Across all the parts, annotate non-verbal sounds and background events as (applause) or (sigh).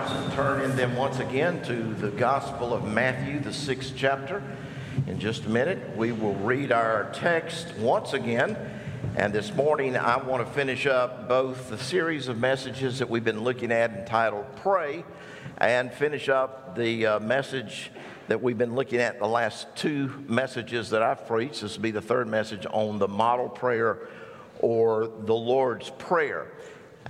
Bibles and turn in them once again to the Gospel of Matthew, the sixth chapter. In just a minute, we will read our text once again. And this morning, I want to finish up both the series of messages that we've been looking at entitled Pray and finish up the uh, message that we've been looking at the last two messages that I've preached. This will be the third message on the model prayer or the Lord's Prayer.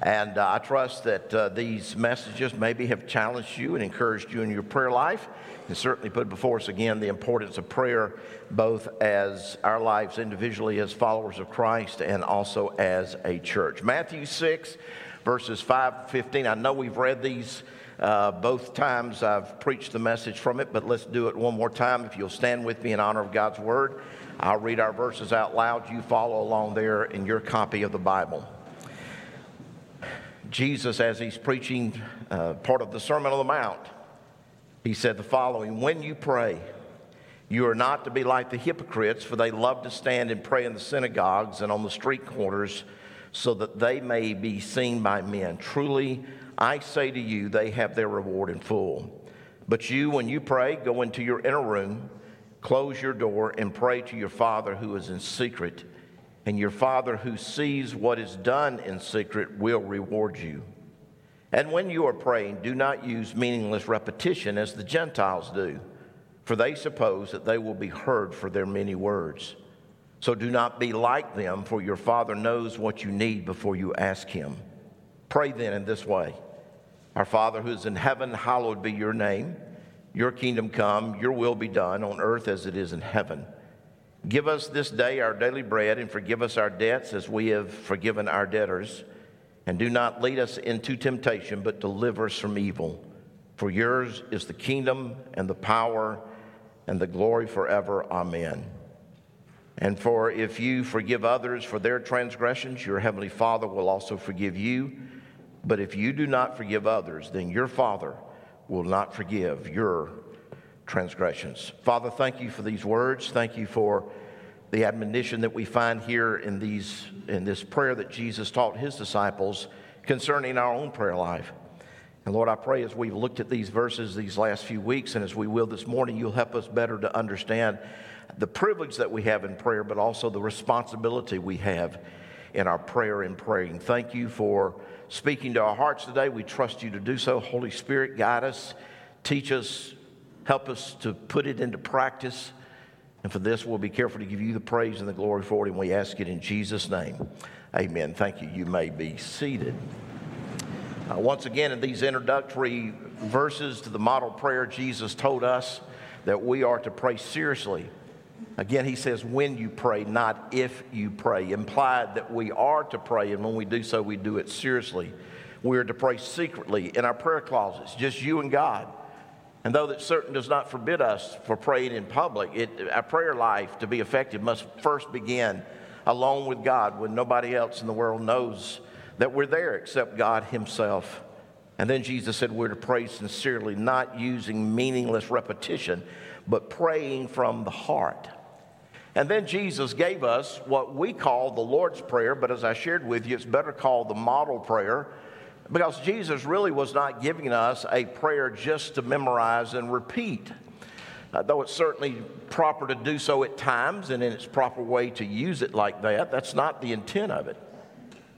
And uh, I trust that uh, these messages maybe have challenged you and encouraged you in your prayer life, and certainly put before us again the importance of prayer, both as our lives individually as followers of Christ and also as a church. Matthew 6, verses 5 to 15. I know we've read these. Uh, both times I've preached the message from it, but let's do it one more time. If you'll stand with me in honor of God's word, I'll read our verses out loud. You follow along there in your copy of the Bible. Jesus, as he's preaching uh, part of the Sermon on the Mount, he said the following When you pray, you are not to be like the hypocrites, for they love to stand and pray in the synagogues and on the street corners, so that they may be seen by men. Truly, I say to you, they have their reward in full. But you, when you pray, go into your inner room, close your door, and pray to your Father who is in secret and your Father who sees what is done in secret will reward you. And when you are praying, do not use meaningless repetition as the Gentiles do, for they suppose that they will be heard for their many words. So do not be like them, for your Father knows what you need before you ask Him. Pray then in this way Our Father who is in heaven, hallowed be your name. Your kingdom come, your will be done on earth as it is in heaven. Give us this day our daily bread, and forgive us our debts as we have forgiven our debtors. And do not lead us into temptation, but deliver us from evil. For yours is the kingdom, and the power, and the glory forever. Amen. And for if you forgive others for their transgressions, your heavenly Father will also forgive you. But if you do not forgive others, then your Father will not forgive your transgressions. Father, thank you for these words. Thank you for the admonition that we find here in, these, in this prayer that Jesus taught his disciples concerning our own prayer life. And Lord, I pray as we've looked at these verses these last few weeks, and as we will this morning, you'll help us better to understand the privilege that we have in prayer, but also the responsibility we have in our prayer and praying. Thank you for speaking to our hearts today. We trust you to do so. Holy Spirit, guide us, teach us, Help us to put it into practice. And for this, we'll be careful to give you the praise and the glory for it. And we ask it in Jesus' name. Amen. Thank you. You may be seated. Uh, once again, in these introductory verses to the model prayer, Jesus told us that we are to pray seriously. Again, he says, when you pray, not if you pray, implied that we are to pray, and when we do so, we do it seriously. We are to pray secretly in our prayer closets, just you and God. And though that certain does not forbid us for praying in public, it, our prayer life to be effective must first begin alone with God when nobody else in the world knows that we're there except God Himself. And then Jesus said we're to pray sincerely, not using meaningless repetition, but praying from the heart. And then Jesus gave us what we call the Lord's Prayer, but as I shared with you, it's better called the model prayer because Jesus really was not giving us a prayer just to memorize and repeat. Uh, though it's certainly proper to do so at times and in its proper way to use it like that, that's not the intent of it.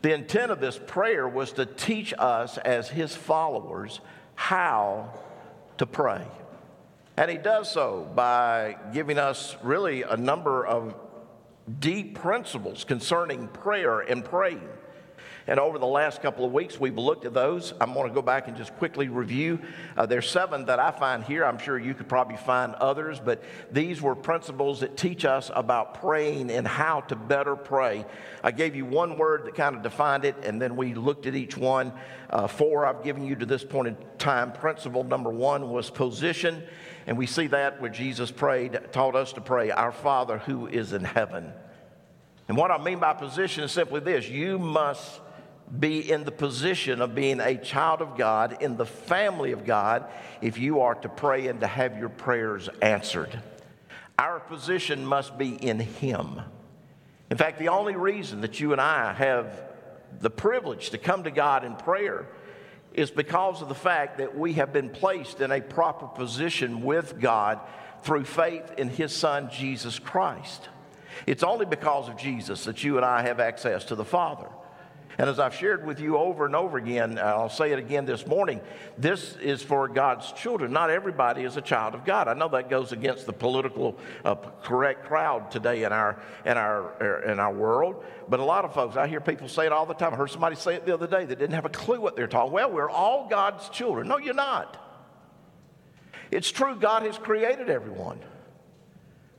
The intent of this prayer was to teach us as his followers how to pray. And he does so by giving us really a number of deep principles concerning prayer and praying. And over the last couple of weeks, we've looked at those. I'm going to go back and just quickly review. Uh, there's seven that I find here. I'm sure you could probably find others, but these were principles that teach us about praying and how to better pray. I gave you one word that kind of defined it, and then we looked at each one. Uh, four I've given you to this point in time. Principle number one was position, and we see that where Jesus prayed, taught us to pray, Our Father who is in heaven. And what I mean by position is simply this you must be in the position of being a child of God, in the family of God, if you are to pray and to have your prayers answered. Our position must be in Him. In fact, the only reason that you and I have the privilege to come to God in prayer is because of the fact that we have been placed in a proper position with God through faith in His Son, Jesus Christ. It's only because of Jesus that you and I have access to the Father. And as I've shared with you over and over again, I'll say it again this morning this is for God's children. Not everybody is a child of God. I know that goes against the political uh, correct crowd today in our, in, our, in our world, but a lot of folks, I hear people say it all the time. I heard somebody say it the other day that didn't have a clue what they're talking Well, we're all God's children. No, you're not. It's true, God has created everyone.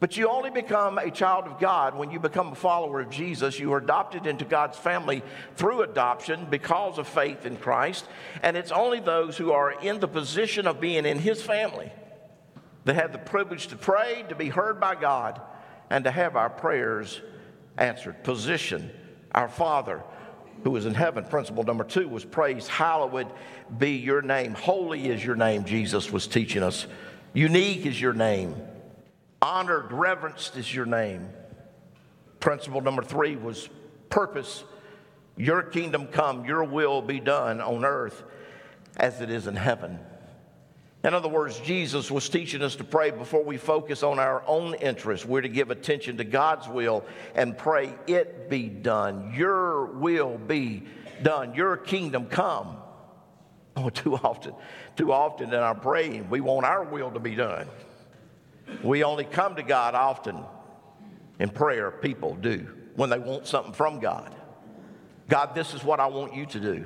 But you only become a child of God when you become a follower of Jesus. You are adopted into God's family through adoption because of faith in Christ. And it's only those who are in the position of being in His family that have the privilege to pray, to be heard by God, and to have our prayers answered. Position, our Father who is in heaven. Principle number two was praise. Hallowed be your name. Holy is your name, Jesus was teaching us. Unique is your name. Honored, reverenced is your name. Principle number three was purpose. Your kingdom come, your will be done on earth as it is in heaven. In other words, Jesus was teaching us to pray before we focus on our own interests. We're to give attention to God's will and pray, It be done. Your will be done. Your kingdom come. Oh, too often, too often in our praying, we want our will to be done. We only come to God often in prayer, people do, when they want something from God. God, this is what I want you to do.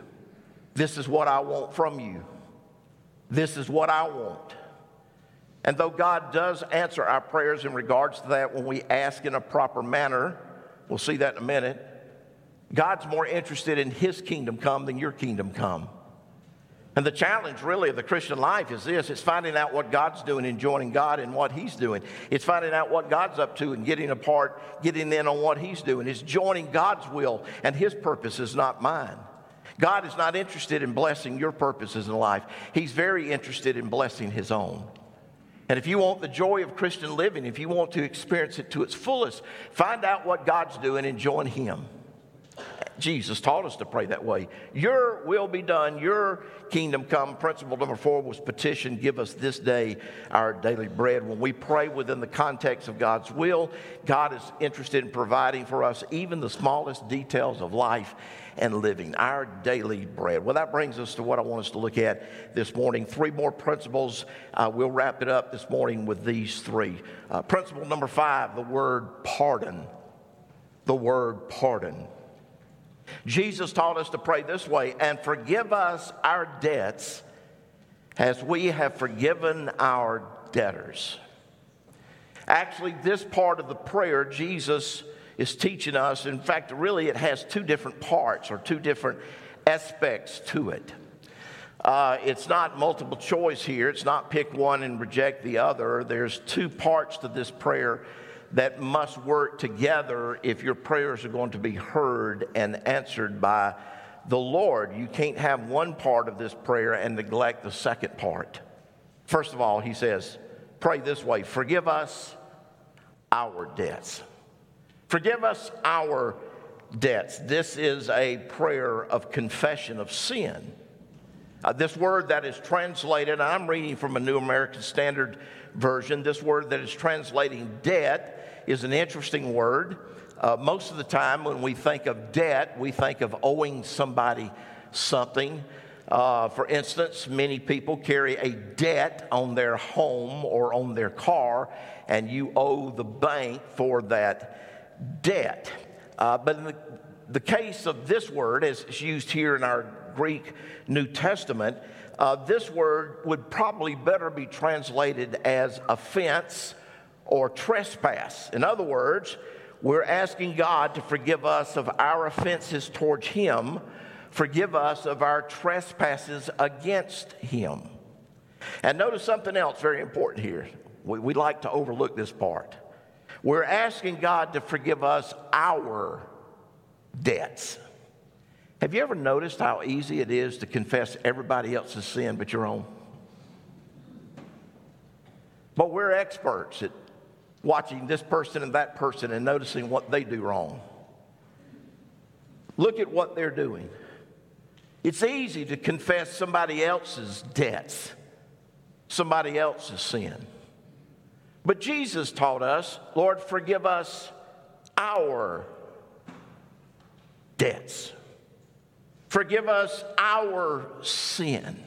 This is what I want from you. This is what I want. And though God does answer our prayers in regards to that when we ask in a proper manner, we'll see that in a minute. God's more interested in His kingdom come than your kingdom come. And the challenge, really, of the Christian life is this it's finding out what God's doing and joining God in what He's doing. It's finding out what God's up to and getting a part, getting in on what He's doing. It's joining God's will and His purpose is not mine. God is not interested in blessing your purposes in life, He's very interested in blessing His own. And if you want the joy of Christian living, if you want to experience it to its fullest, find out what God's doing and join Him. Jesus taught us to pray that way. Your will be done, your kingdom come. Principle number four was petition, give us this day our daily bread. When we pray within the context of God's will, God is interested in providing for us even the smallest details of life and living, our daily bread. Well, that brings us to what I want us to look at this morning. Three more principles. Uh, we'll wrap it up this morning with these three. Uh, principle number five the word pardon. The word pardon. Jesus taught us to pray this way and forgive us our debts as we have forgiven our debtors. Actually, this part of the prayer, Jesus is teaching us. In fact, really, it has two different parts or two different aspects to it. Uh, it's not multiple choice here. It's not pick one and reject the other. There's two parts to this prayer that must work together if your prayers are going to be heard and answered by the Lord. You can't have one part of this prayer and neglect the second part. First of all, he says, Pray this way forgive us our debts. Forgive us our debts. This is a prayer of confession of sin. Uh, this word that is translated, I'm reading from a New American Standard Version, this word that is translating debt is an interesting word. Uh, most of the time, when we think of debt, we think of owing somebody something. Uh, for instance, many people carry a debt on their home or on their car, and you owe the bank for that debt. Uh, but in the, the, case of this word, as it's used here in our Greek New Testament, uh, this word would probably better be translated as offense or trespass. In other words, we're asking God to forgive us of our offenses towards Him, forgive us of our trespasses against Him. And notice something else very important here. We, we like to overlook this part. We're asking God to forgive us our debts. Have you ever noticed how easy it is to confess everybody else's sin but your own? But we're experts at watching this person and that person and noticing what they do wrong. Look at what they're doing. It's easy to confess somebody else's debts, somebody else's sin. But Jesus taught us, Lord, forgive us our debts. Forgive us our sin.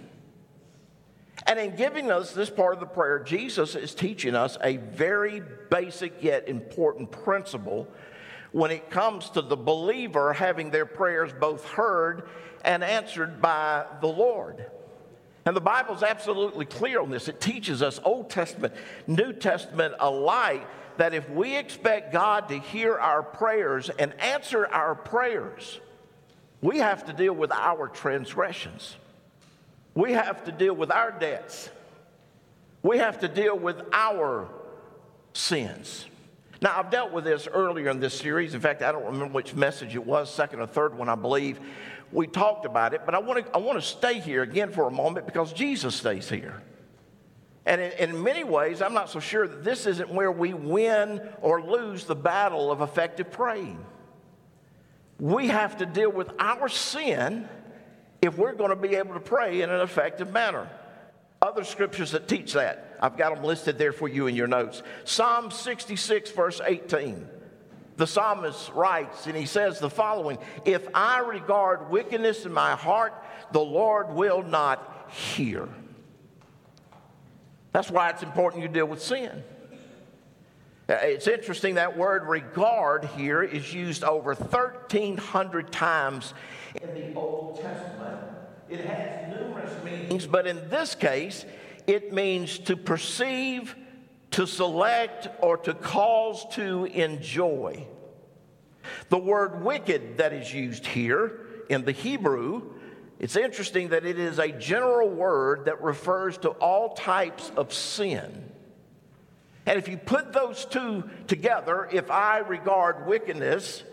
And in giving us this part of the prayer, Jesus is teaching us a very basic yet important principle when it comes to the believer having their prayers both heard and answered by the Lord. And the Bible is absolutely clear on this. It teaches us, Old Testament, New Testament alike, that if we expect God to hear our prayers and answer our prayers, we have to deal with our transgressions. We have to deal with our debts. We have to deal with our sins. Now, I've dealt with this earlier in this series. In fact, I don't remember which message it was, second or third one, I believe. We talked about it, but I want to, I want to stay here again for a moment because Jesus stays here. And in, in many ways, I'm not so sure that this isn't where we win or lose the battle of effective praying. We have to deal with our sin if we're going to be able to pray in an effective manner. Other scriptures that teach that, I've got them listed there for you in your notes. Psalm 66, verse 18. The psalmist writes, and he says the following If I regard wickedness in my heart, the Lord will not hear. That's why it's important you deal with sin. It's interesting that word regard here is used over 1,300 times in the Old Testament. It has numerous meanings, but in this case, it means to perceive, to select, or to cause to enjoy. The word wicked that is used here in the Hebrew, it's interesting that it is a general word that refers to all types of sin. And if you put those two together, if I regard wickedness,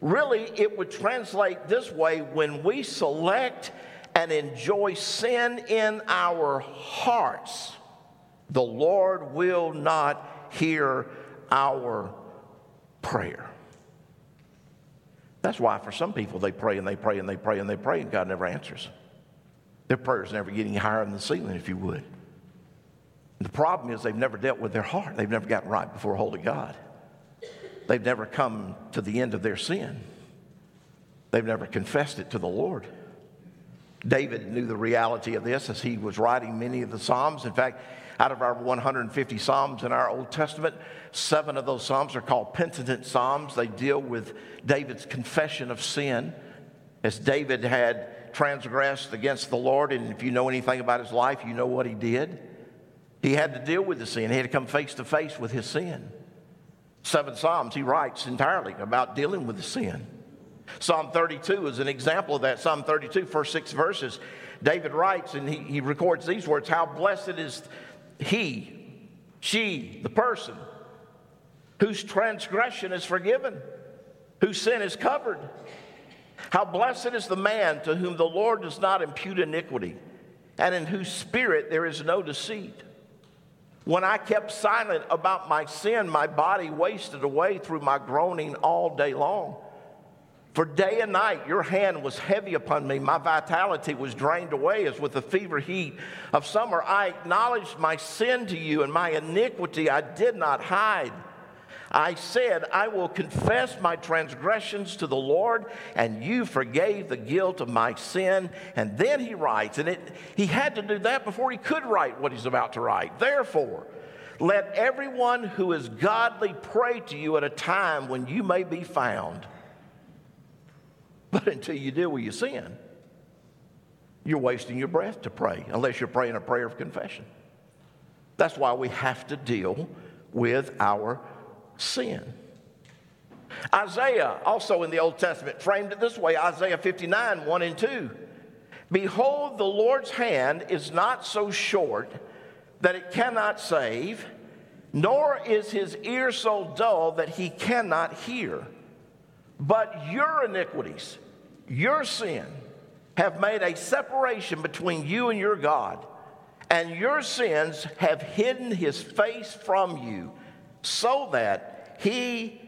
really it would translate this way when we select and enjoy sin in our hearts, the Lord will not hear our prayer. That's why for some people they pray and they pray and they pray and they pray and God never answers. Their prayers never get any higher than the ceiling, if you would. The problem is they've never dealt with their heart. They've never gotten right before holy God. They've never come to the end of their sin. They've never confessed it to the Lord. David knew the reality of this as he was writing many of the Psalms. In fact, out of our 150 Psalms in our Old Testament, seven of those Psalms are called penitent Psalms. They deal with David's confession of sin as David had transgressed against the Lord. And if you know anything about his life, you know what he did. He had to deal with the sin, he had to come face to face with his sin. Seven Psalms, he writes entirely about dealing with the sin. Psalm 32 is an example of that. Psalm 32, first six verses, David writes and he, he records these words How blessed is he, she, the person whose transgression is forgiven, whose sin is covered. How blessed is the man to whom the Lord does not impute iniquity, and in whose spirit there is no deceit. When I kept silent about my sin, my body wasted away through my groaning all day long. For day and night your hand was heavy upon me. My vitality was drained away as with the fever heat of summer. I acknowledged my sin to you, and my iniquity I did not hide. I said, I will confess my transgressions to the Lord, and you forgave the guilt of my sin. And then he writes, and it, he had to do that before he could write what he's about to write. Therefore, let everyone who is godly pray to you at a time when you may be found. But until you deal with your sin, you're wasting your breath to pray, unless you're praying a prayer of confession. That's why we have to deal with our sin. Isaiah, also in the Old Testament, framed it this way Isaiah 59, 1 and 2. Behold, the Lord's hand is not so short that it cannot save, nor is his ear so dull that he cannot hear. But your iniquities, your sin have made a separation between you and your God, and your sins have hidden his face from you so that he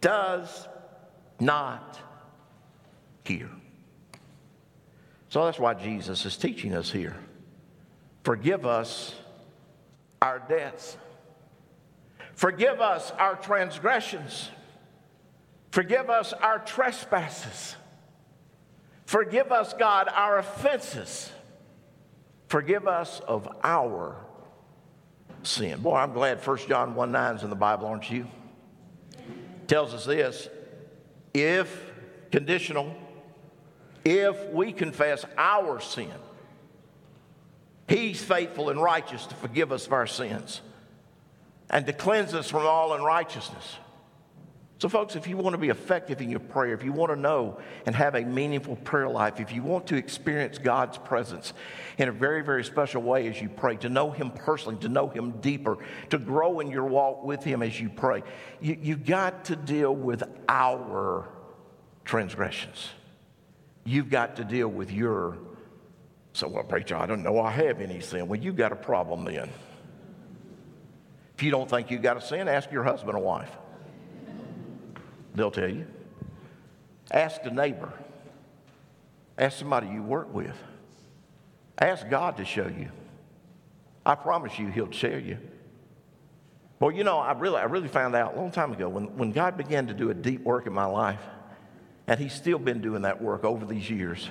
does not hear. So that's why Jesus is teaching us here. Forgive us our debts. Forgive us our transgressions. Forgive us our trespasses. Forgive us, God, our offenses. Forgive us of our sin. Boy, I'm glad 1 John 1 9 is in the Bible, aren't you? Tells us this if, conditional, if we confess our sin, He's faithful and righteous to forgive us of our sins and to cleanse us from all unrighteousness. So, folks, if you want to be effective in your prayer, if you want to know and have a meaningful prayer life, if you want to experience God's presence in a very, very special way as you pray, to know Him personally, to know Him deeper, to grow in your walk with Him as you pray, you, you've got to deal with our transgressions. You've got to deal with your. So, well, preacher, I don't know I have any sin. Well, you've got a problem then. If you don't think you've got a sin, ask your husband or wife. They'll tell you. Ask a neighbor. Ask somebody you work with. Ask God to show you. I promise you, He'll show you. Well, you know, I really, I really found out a long time ago when, when God began to do a deep work in my life, and He's still been doing that work over these years.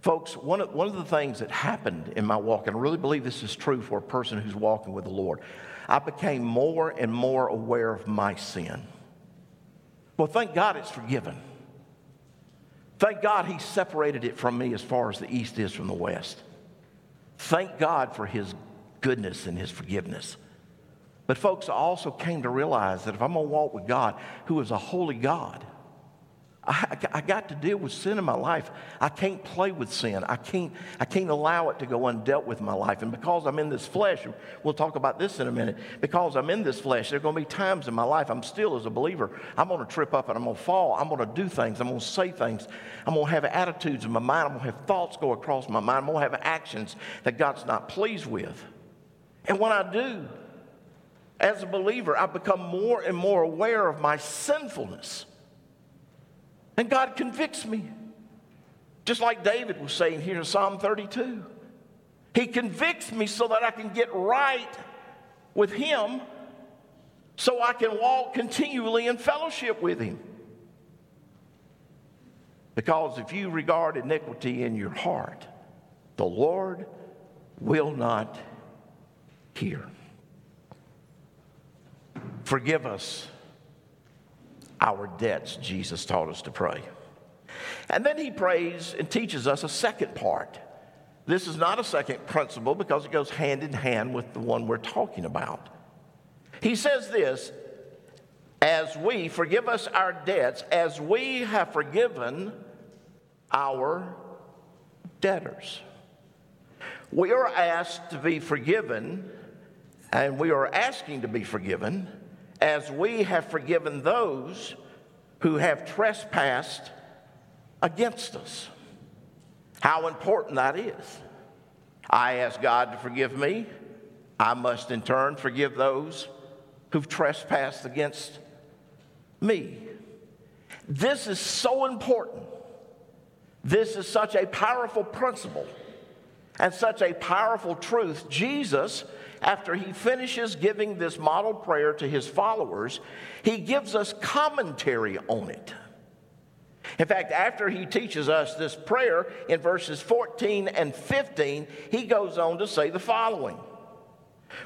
Folks, one of, one of the things that happened in my walk, and I really believe this is true for a person who's walking with the Lord, I became more and more aware of my sin. Well, thank God it's forgiven. Thank God He separated it from me as far as the east is from the west. Thank God for His goodness and His forgiveness. But, folks, I also came to realize that if I'm going to walk with God, who is a holy God, I, I, got to deal with sin in my life. I can't play with sin. I can't, I can't allow it to go undealt with in my life. And because I'm in this flesh, we'll talk about this in a minute, because I'm in this flesh, there are going to be times in my life I'm still as a believer, I'm going to trip up and I'm going to fall. I'm going to do things. I'm going to say things. I'm going to have attitudes in my mind. I'm going to have thoughts go across my mind. I'm going to have actions that God's not pleased with. And when I do, as a believer, I become more and more aware of my sinfulness. And God convicts me. Just like David was saying here in Psalm 32. He convicts me so that I can get right with Him, so I can walk continually in fellowship with Him. Because if you regard iniquity in your heart, the Lord will not hear. Forgive us our debts, Jesus taught us to pray. And then he prays and teaches us a second part. This is not a second principle because it goes hand in hand with the one we're talking about. He says this as we forgive us our debts, as we have forgiven our debtors. We are asked to be forgiven, and we are asking to be forgiven as we have forgiven those who have trespassed against us. How important that is. I ask God to forgive me. I must in turn forgive those who've trespassed against me. This is so important. This is such a powerful principle and such a powerful truth. Jesus after he finishes giving this model prayer to his followers, he gives us commentary on it. In fact, after he teaches us this prayer in verses 14 and 15, he goes on to say the following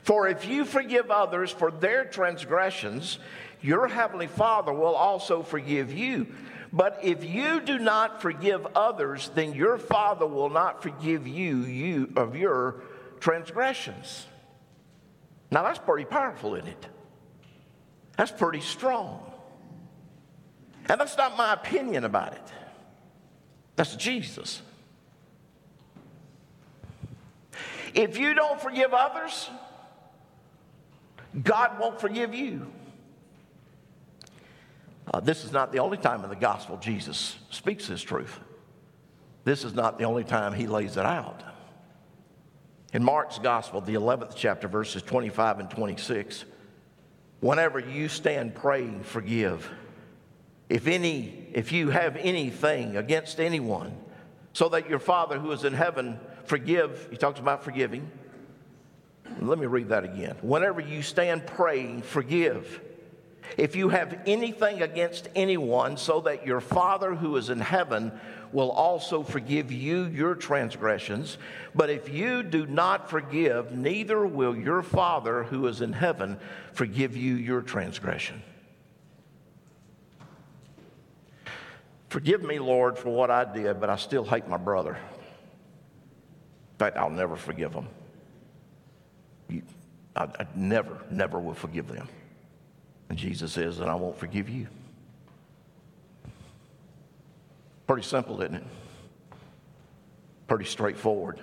For if you forgive others for their transgressions, your heavenly Father will also forgive you. But if you do not forgive others, then your Father will not forgive you, you of your transgressions. Now, that's pretty powerful, isn't it? That's pretty strong. And that's not my opinion about it, that's Jesus. If you don't forgive others, God won't forgive you. Uh, this is not the only time in the gospel Jesus speaks this truth. This is not the only time he lays it out. In Mark's gospel, the 11th chapter, verses 25 and 26, whenever you stand praying, forgive. If any, if you have anything against anyone, so that your Father who is in heaven forgive. He talks about forgiving. Let me read that again. Whenever you stand praying, forgive. If you have anything against anyone, so that your Father who is in heaven will also forgive you your transgressions. But if you do not forgive, neither will your Father who is in heaven forgive you your transgression. Forgive me, Lord, for what I did, but I still hate my brother. In fact, I'll never forgive him. I, never, never will forgive them. And Jesus says, and I won't forgive you. Pretty simple, isn't it? Pretty straightforward.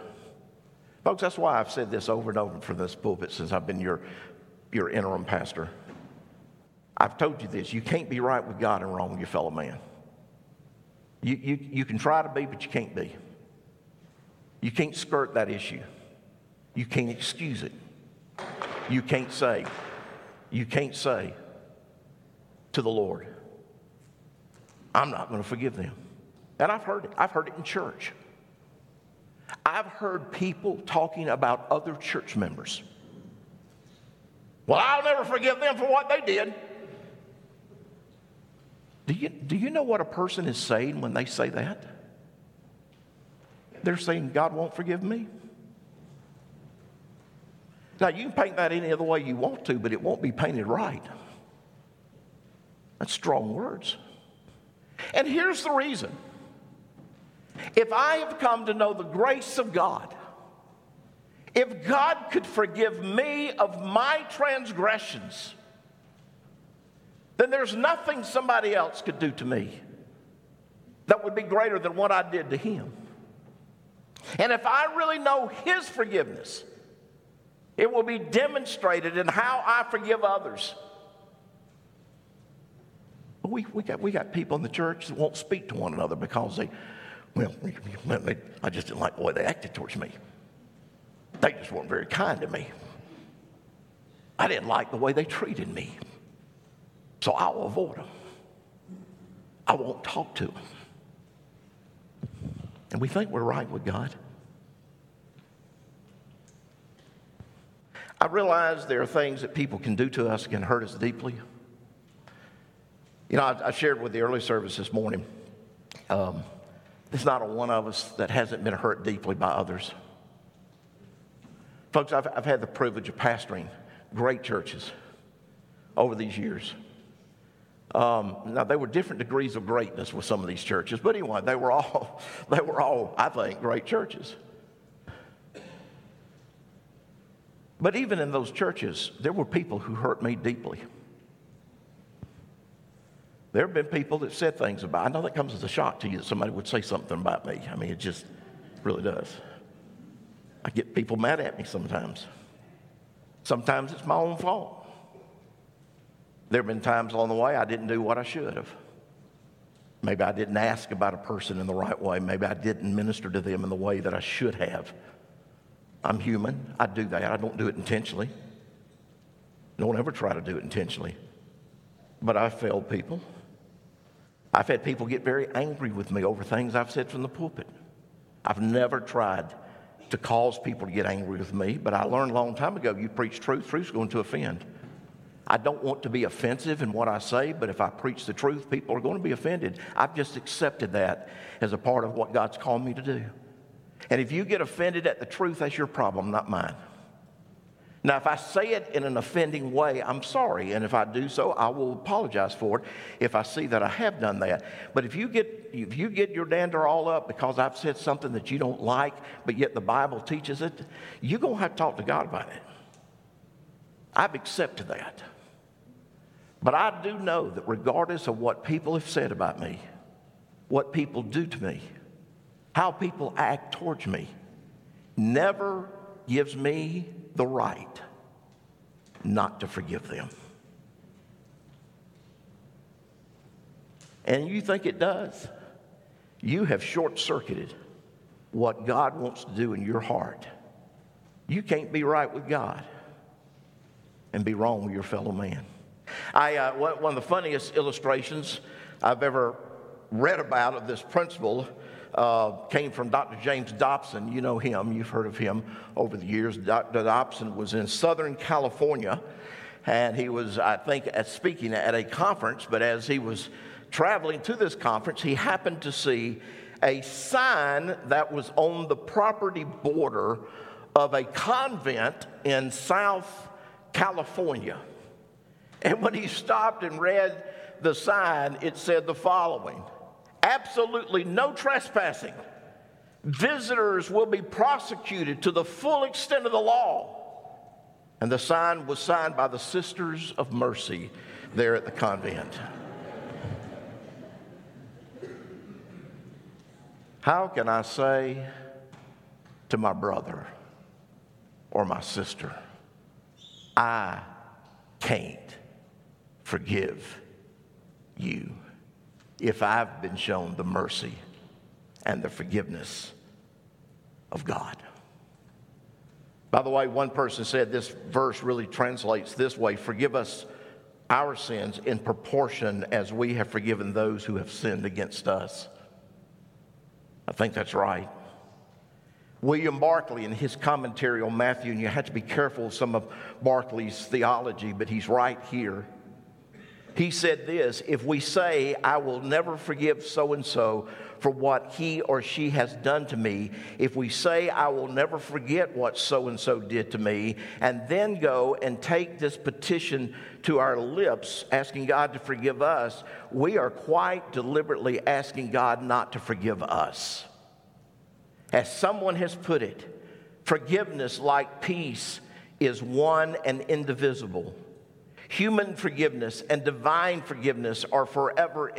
Folks, that's why I've said this over and over from this pulpit since I've been your, your interim pastor. I've told you this you can't be right with God and wrong with your fellow man. You, you, you can try to be, but you can't be. You can't skirt that issue. You can't excuse it. You can't say, you can't say to the Lord, I'm not going to forgive them. And I've heard it. I've heard it in church. I've heard people talking about other church members. Well, I'll never forgive them for what they did. Do you, do you know what a person is saying when they say that? They're saying, God won't forgive me. Now, you can paint that any other way you want to, but it won't be painted right. That's strong words. And here's the reason if I have come to know the grace of God, if God could forgive me of my transgressions, then there's nothing somebody else could do to me that would be greater than what I did to him. And if I really know his forgiveness, it will be demonstrated in how I forgive others. We, we, got, we got people in the church that won't speak to one another because they, well, I just didn't like the way they acted towards me. They just weren't very kind to me. I didn't like the way they treated me. So I'll avoid them. I won't talk to them. And we think we're right with God. I realize there are things that people can do to us that can hurt us deeply. You know, I, I shared with the early service this morning. Um, there's not a one of us that hasn't been hurt deeply by others. Folks, I've, I've had the privilege of pastoring great churches over these years. Um, now they were different degrees of greatness with some of these churches, but anyway, they were all (laughs) they were all, I think, great churches. But even in those churches, there were people who hurt me deeply. There have been people that said things about. I know that comes as a shock to you that somebody would say something about me. I mean, it just really does. I get people mad at me sometimes. Sometimes it's my own fault. There have been times along the way I didn't do what I should have. Maybe I didn't ask about a person in the right way. Maybe I didn't minister to them in the way that I should have. I'm human. I do that. I don't do it intentionally. Don't ever try to do it intentionally. But I've failed people. I've had people get very angry with me over things I've said from the pulpit. I've never tried to cause people to get angry with me, but I learned a long time ago you preach truth, truth's going to offend. I don't want to be offensive in what I say, but if I preach the truth, people are going to be offended. I've just accepted that as a part of what God's called me to do. And if you get offended at the truth, that's your problem, not mine. Now, if I say it in an offending way, I'm sorry. And if I do so, I will apologize for it if I see that I have done that. But if you get, if you get your dander all up because I've said something that you don't like, but yet the Bible teaches it, you're going to have to talk to God about it. I've accepted that. But I do know that regardless of what people have said about me, what people do to me, how people act towards me, never gives me the right not to forgive them. And you think it does? You have short circuited what God wants to do in your heart. You can't be right with God and be wrong with your fellow man. I, uh, one of the funniest illustrations I've ever read about of this principle uh, came from Dr. James Dobson. You know him, you've heard of him over the years. Dr. Dobson was in Southern California, and he was, I think, at speaking at a conference, but as he was traveling to this conference, he happened to see a sign that was on the property border of a convent in South California. And when he stopped and read the sign, it said the following absolutely no trespassing. Visitors will be prosecuted to the full extent of the law. And the sign was signed by the Sisters of Mercy there at the convent. How can I say to my brother or my sister, I can't forgive you if I've been shown the mercy and the forgiveness of God. By the way, one person said this verse really translates this way Forgive us our sins in proportion as we have forgiven those who have sinned against us. I think that's right. William Barclay, in his commentary on Matthew, and you have to be careful of some of Barclay's theology, but he's right here. He said this If we say, I will never forgive so and so for what he or she has done to me, if we say, I will never forget what so and so did to me, and then go and take this petition to our lips, asking God to forgive us, we are quite deliberately asking God not to forgive us. As someone has put it, forgiveness, like peace, is one and indivisible. Human forgiveness and divine forgiveness are forever uh,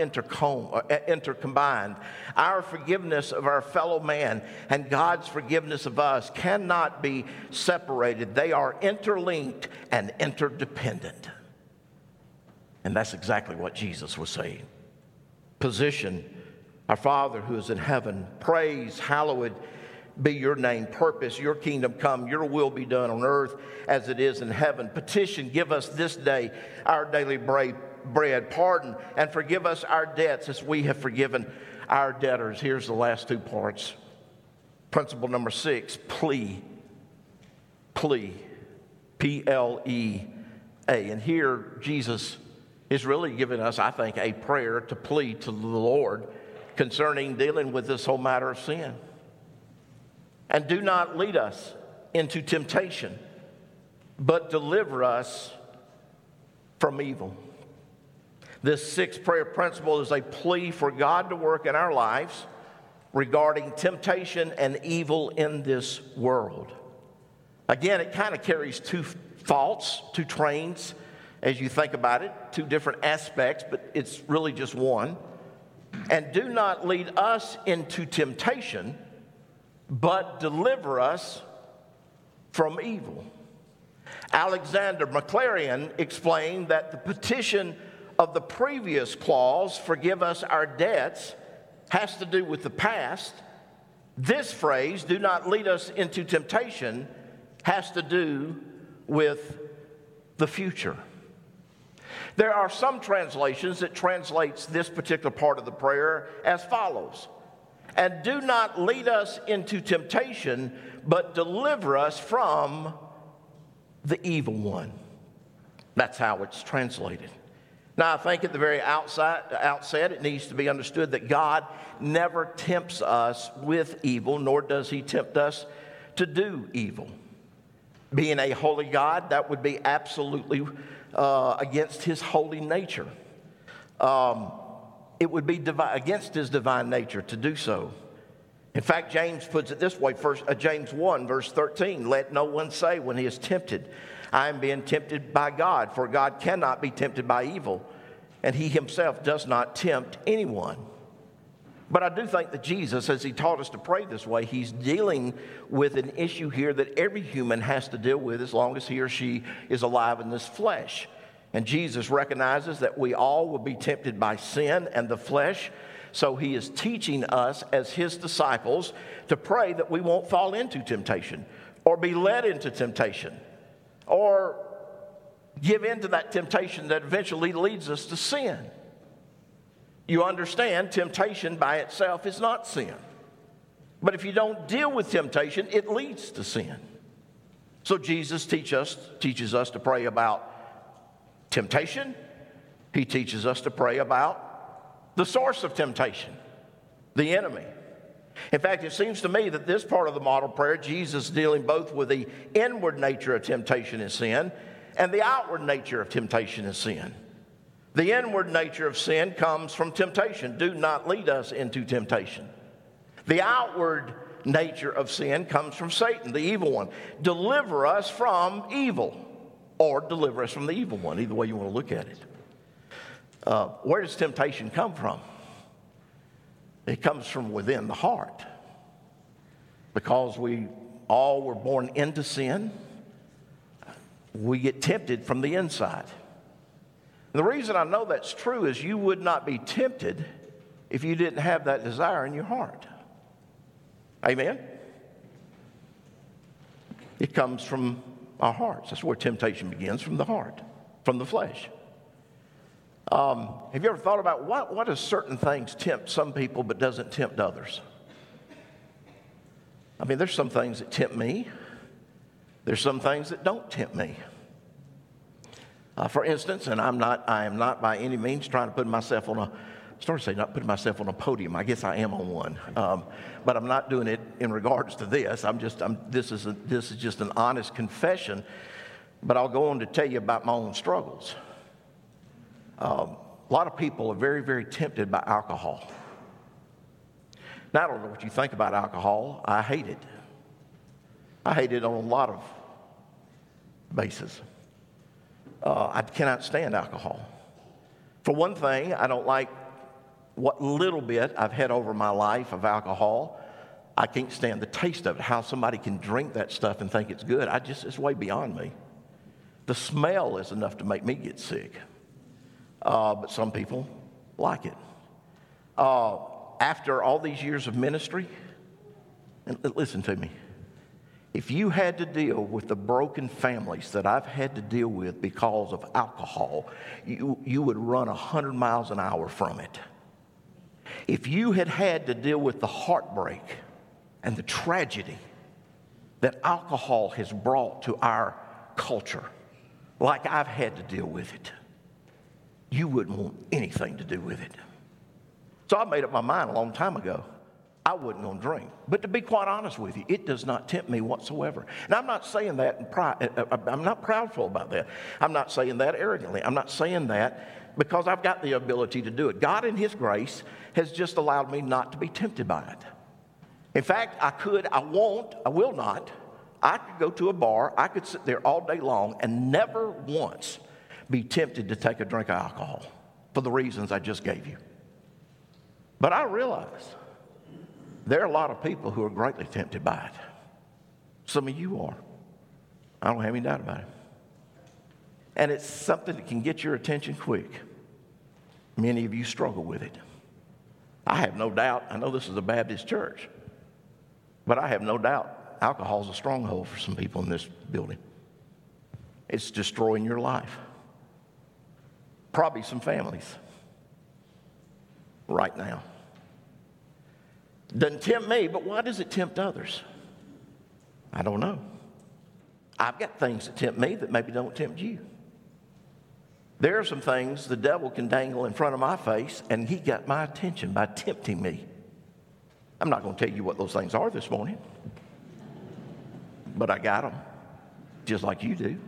intercombined. Our forgiveness of our fellow man and God's forgiveness of us cannot be separated, they are interlinked and interdependent. And that's exactly what Jesus was saying. Position our Father who is in heaven, praise, hallowed be your name. Purpose, your kingdom come, your will be done on earth as it is in heaven. Petition, give us this day our daily bread. Pardon and forgive us our debts as we have forgiven our debtors. Here's the last two parts. Principle number six plea. Plea. P L E A. And here, Jesus is really giving us, I think, a prayer to plead to the Lord concerning dealing with this whole matter of sin. And do not lead us into temptation, but deliver us from evil. This sixth prayer principle is a plea for God to work in our lives regarding temptation and evil in this world. Again, it kind of carries two faults, two trains as you think about it, two different aspects, but it's really just one. And do not lead us into temptation, but deliver us from evil. Alexander Maclaren explained that the petition of the previous clause, forgive us our debts, has to do with the past. This phrase, do not lead us into temptation, has to do with the future. There are some translations that translates this particular part of the prayer as follows. And do not lead us into temptation, but deliver us from the evil one. That's how it's translated. Now, I think at the very outside, outset, it needs to be understood that God never tempts us with evil, nor does He tempt us to do evil. Being a holy God, that would be absolutely uh, against his holy nature. Um, it would be against his divine nature to do so. In fact, James puts it this way, first, uh, James 1, verse 13 Let no one say when he is tempted, I am being tempted by God, for God cannot be tempted by evil, and he himself does not tempt anyone. But I do think that Jesus, as he taught us to pray this way, he's dealing with an issue here that every human has to deal with as long as he or she is alive in this flesh. And Jesus recognizes that we all will be tempted by sin and the flesh. So he is teaching us as his disciples to pray that we won't fall into temptation or be led into temptation or give in to that temptation that eventually leads us to sin. You understand, temptation by itself is not sin. But if you don't deal with temptation, it leads to sin. So Jesus teach us, teaches us to pray about temptation. He teaches us to pray about the source of temptation, the enemy. In fact, it seems to me that this part of the model prayer, Jesus dealing both with the inward nature of temptation and sin and the outward nature of temptation and sin. The inward nature of sin comes from temptation. Do not lead us into temptation. The outward nature of sin comes from Satan, the evil one. Deliver us from evil, or deliver us from the evil one, either way you want to look at it. Uh, where does temptation come from? It comes from within the heart. Because we all were born into sin, we get tempted from the inside. And the reason I know that's true is you would not be tempted if you didn't have that desire in your heart. Amen? It comes from our hearts. That's where temptation begins, from the heart, from the flesh. Um, have you ever thought about what, what does certain things tempt some people but doesn't tempt others? I mean, there's some things that tempt me. There's some things that don't tempt me. Uh, for instance, and I'm not, I am not by any means trying to put myself on a, start to say not putting myself on a podium. I guess I am on one, um, but I'm not doing it in regards to this. I'm just, I'm, this is a, this is just an honest confession. But I'll go on to tell you about my own struggles. Um, a lot of people are very, very tempted by alcohol. Now, I don't know what you think about alcohol. I hate it. I hate it on a lot of bases. Uh, I cannot stand alcohol. For one thing, I don't like what little bit I've had over my life of alcohol. I can't stand the taste of it. How somebody can drink that stuff and think it's good, I just, it's way beyond me. The smell is enough to make me get sick uh, but some people like it. Uh, after all these years of ministry, and listen to me, if you had to deal with the broken families that I've had to deal with because of alcohol, you, you would run 100 miles an hour from it. If you had had to deal with the heartbreak and the tragedy that alcohol has brought to our culture, like I've had to deal with it, you wouldn't want anything to do with it. So I made up my mind a long time ago. I wasn't going to drink. But to be quite honest with you, it does not tempt me whatsoever. And I'm not saying that in pride, uh, uh, I'm not proudful about that. I'm not saying that arrogantly. I'm not saying that because I've got the ability to do it. God, in His grace, has just allowed me not to be tempted by it. In fact, I could, I won't, I will not. I could go to a bar, I could sit there all day long and never once be tempted to take a drink of alcohol for the reasons I just gave you. But I realize there are a lot of people who are greatly tempted by it. Some of you are. I don't have any doubt about it. And it's something that can get your attention quick. Many of you struggle with it. I have no doubt, I know this is a Baptist church, but I have no doubt alcohol is a stronghold for some people in this building. It's destroying your life probably some families right now. Doesn't tempt me, but why does it tempt others? I don't know. I've got things that tempt me that maybe don't tempt you. There are some things the devil can dangle in front of my face, and he got my attention by tempting me. I'm not going to tell you what those things are this morning, but I got them, just like you do.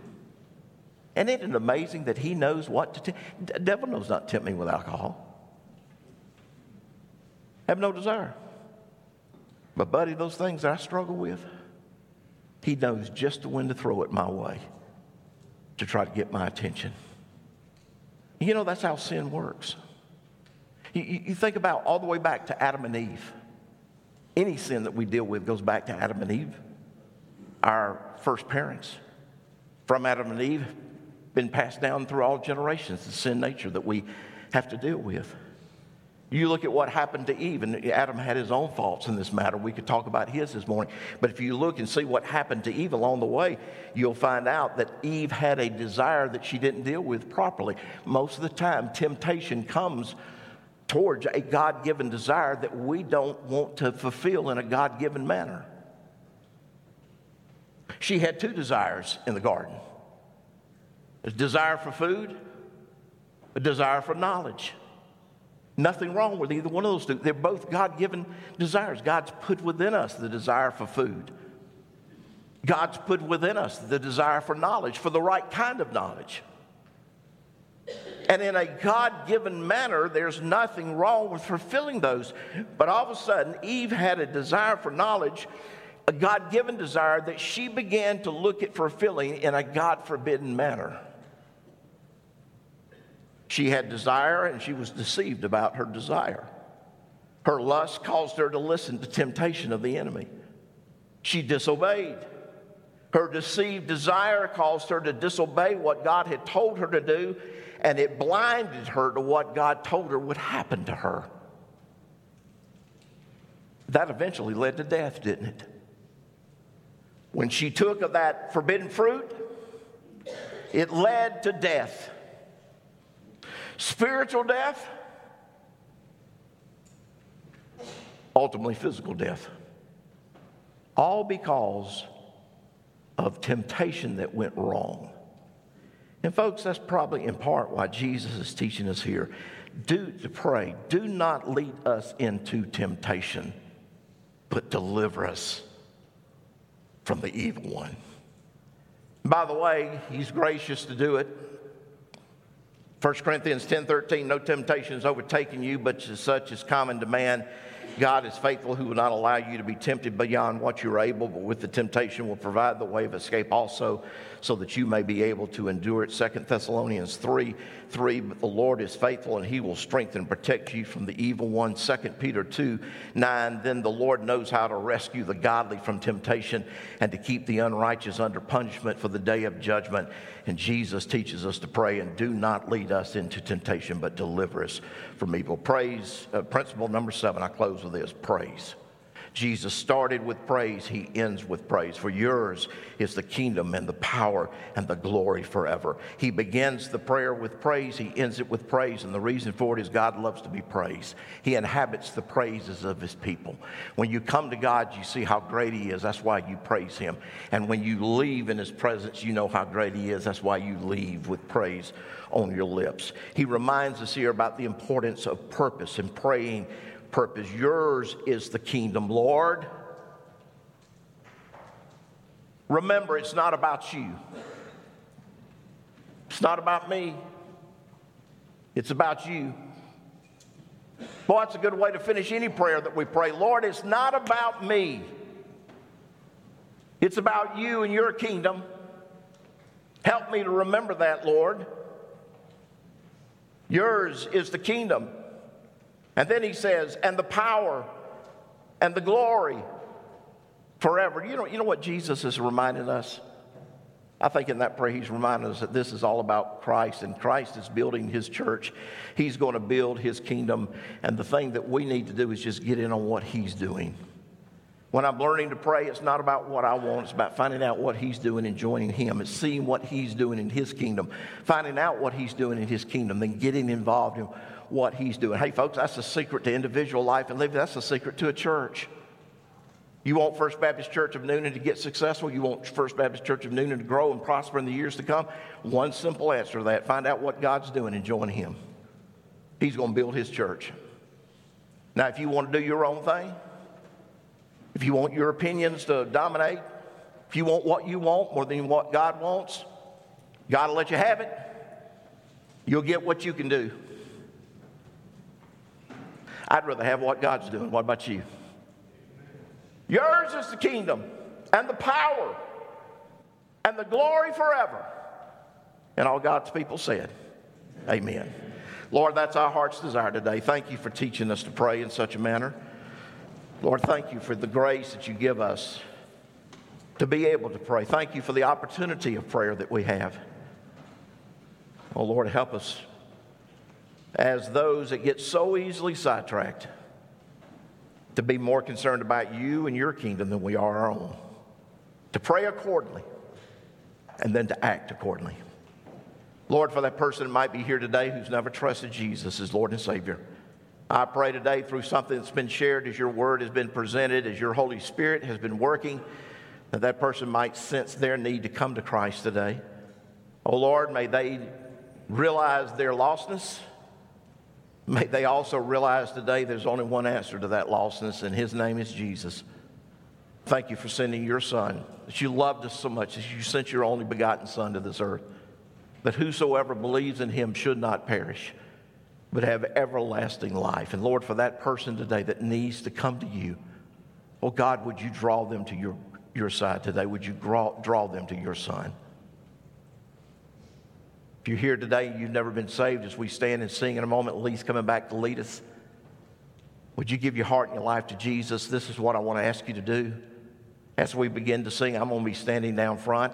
And isn't it amazing that he knows what to tempt? The devil knows not to tempt me with alcohol. Have no desire. But, buddy, those things I struggle with, he knows just when to throw it my way to try to get my attention. You know, that's how sin works. You, you, think about all the way back to Adam and Eve. Any sin that we deal with goes back to Adam and Eve, our first parents. From Adam and Eve, been passed down through all generations, the sin nature that we have to deal with. You look at what happened to Eve, and Adam had his own faults in this matter. We could talk about his this morning. But if you look and see what happened to Eve along the way, you'll find out that Eve had a desire that she didn't deal with properly. Most of the time, temptation comes towards a God given desire that we don't want to fulfill in a God given manner. She had two desires in the garden a desire for food, a desire for knowledge. Nothing wrong with either one of those two. They're both God given desires. God's put within us the desire for food. God's put within us the desire for knowledge, for the right kind of knowledge. And in a God given manner, there's nothing wrong with fulfilling those. But all of a sudden, Eve had a desire for knowledge, a God given desire that she began to look at fulfilling in a God forbidden manner. She had desire and she was deceived about her desire. Her lust caused her to listen to temptation of the enemy. She disobeyed. Her deceived desire caused her to disobey what God had told her to do, and it blinded her to what God told her would happen to her. That eventually led to death, didn't it? When she took of that forbidden fruit, it led to death. Spiritual death, ultimately physical death. All because of temptation that went wrong. And folks, that's probably in part why Jesus is teaching us here. Do to pray, do not lead us into temptation, but deliver us from the evil one. By the way, he's gracious to do it. 1 Corinthians 10 13, no temptation has overtaken you, but such is common to man. God is faithful who will not allow you to be tempted beyond what you're able, but with the temptation will provide the way of escape also, so that you may be able to endure it. 2 Thessalonians 3 3, but the Lord is faithful and he will strengthen and protect you from the evil one. 2 Peter 2 9, then the Lord knows how to rescue the godly from temptation and to keep the unrighteous under punishment for the day of judgment. And Jesus teaches us to pray and do not lead us into temptation, but deliver us from evil. Praise, uh, principle number seven, I close with this praise. Jesus started with praise, he ends with praise. For yours is the kingdom and the power and the glory forever. He begins the prayer with praise, he ends it with praise, and the reason for it is God loves to be praised. He inhabits the praises of his people. When you come to God, you see how great he is. That's why you praise him. And when you leave in his presence, you know how great he is. That's why you leave with praise on your lips. He reminds us here about the importance of purpose and praying purpose. Yours is the kingdom, Lord. Remember, it's not about you. It's not about me. It's about you. Boy, it's a good way to finish any prayer that we pray. Lord, it's not about me. It's about you and your kingdom. Help me to remember that, Lord. Yours is the kingdom. And then he says, and the power and the glory forever. You know, you know what Jesus is reminding us? I think in that prayer, he's reminding us that this is all about Christ, and Christ is building his church. He's going to build his kingdom, and the thing that we need to do is just get in on what he's doing. When I'm learning to pray, it's not about what I want, it's about finding out what he's doing and joining him. It's seeing what he's doing in his kingdom, finding out what he's doing in his kingdom, then getting involved in what he's doing. Hey, folks, that's a secret to individual life and living. That's a secret to a church. You want First Baptist Church of Newnan to get successful? You want First Baptist Church of Newnan to grow and prosper in the years to come? One simple answer to that find out what God's doing and join Him. He's going to build His church. Now, if you want to do your own thing, if you want your opinions to dominate, if you want what you want more than what God wants, God will let you have it. You'll get what you can do. I'd rather have what God's doing. What about you? Yours is the kingdom and the power and the glory forever. And all God's people said, Amen. Lord, that's our heart's desire today. Thank you for teaching us to pray in such a manner. Lord, thank you for the grace that you give us to be able to pray. Thank you for the opportunity of prayer that we have. Oh, Lord, help us as those that get so easily sidetracked to be more concerned about you and your kingdom than we are our own. To pray accordingly and then to act accordingly. Lord, for that person that might be here today who's never trusted Jesus as Lord and Savior, I pray today through something that's been shared as your word has been presented, as your Holy Spirit has been working, that that person might sense their need to come to Christ today. Oh Lord, may they realize their lostness. May they also realize today there's only one answer to that lostness, and his name is Jesus. Thank you for sending your son, that you loved us so much that you sent your only begotten son to this earth, that whosoever believes in him should not perish, but have everlasting life. And Lord, for that person today that needs to come to you, oh God, would you draw them to your, your side today? Would you draw, draw them to your son? If you're here today and you've never been saved, as we stand and sing in a moment, Lee's coming back to lead us. Would you give your heart and your life to Jesus? This is what I want to ask you to do. As we begin to sing, I'm going to be standing down front.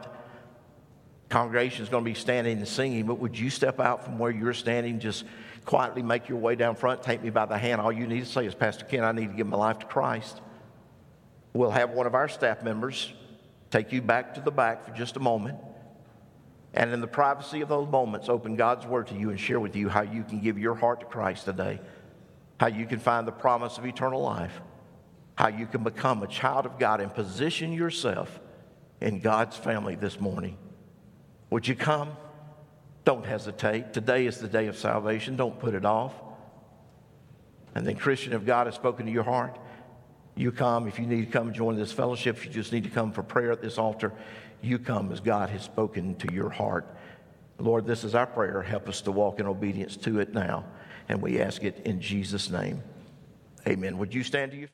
Congregation is going to be standing and singing, but would you step out from where you're standing? Just quietly make your way down front, take me by the hand. All you need to say is, Pastor Ken, I need to give my life to Christ. We'll have one of our staff members take you back to the back for just a moment. And in the privacy of those moments, open God's word to you and share with you how you can give your heart to Christ today, how you can find the promise of eternal life, how you can become a child of God and position yourself in God's family this morning. Would you come? Don't hesitate. Today is the day of salvation. Don't put it off. And then, Christian, if God has spoken to your heart, you come. If you need to come join this fellowship, if you just need to come for prayer at this altar, you come as God has spoken to your heart. Lord, this is our prayer. Help us to walk in obedience to it now. And we ask it in Jesus' name. Amen. Would you stand to you?